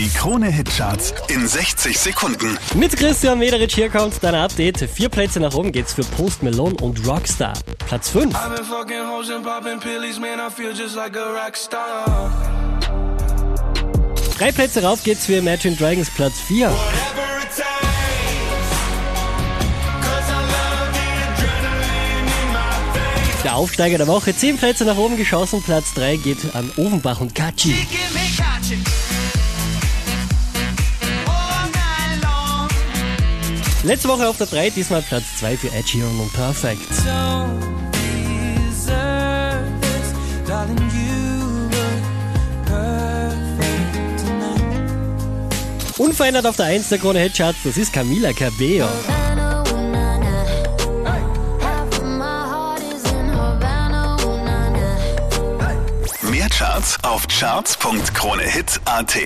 Die Krone-Hitcharts in 60 Sekunden. Mit Christian Mederich hier kommt dein Update. Vier Plätze nach oben geht's für Post Malone und Rockstar. Platz 5. I've been fucking hoes and popping pillies, man, I feel just like a rock star. Drei Plätze rauf geht's für Imagine Dragons Platz 4. Whatever it takes, 'cause I love the adrenaline in my veins. Der Aufsteiger der Woche. Zehn Plätze nach oben geschossen. Platz 3 geht an Ofenbach und Katschi. Letzte Woche auf der 3, diesmal Platz 2 für Ed Sheeran und Perfect. Unverändert auf der 1 der Krone Hitcharts, das ist Camila Cabello. Mehr Charts auf charts.kronehit.at.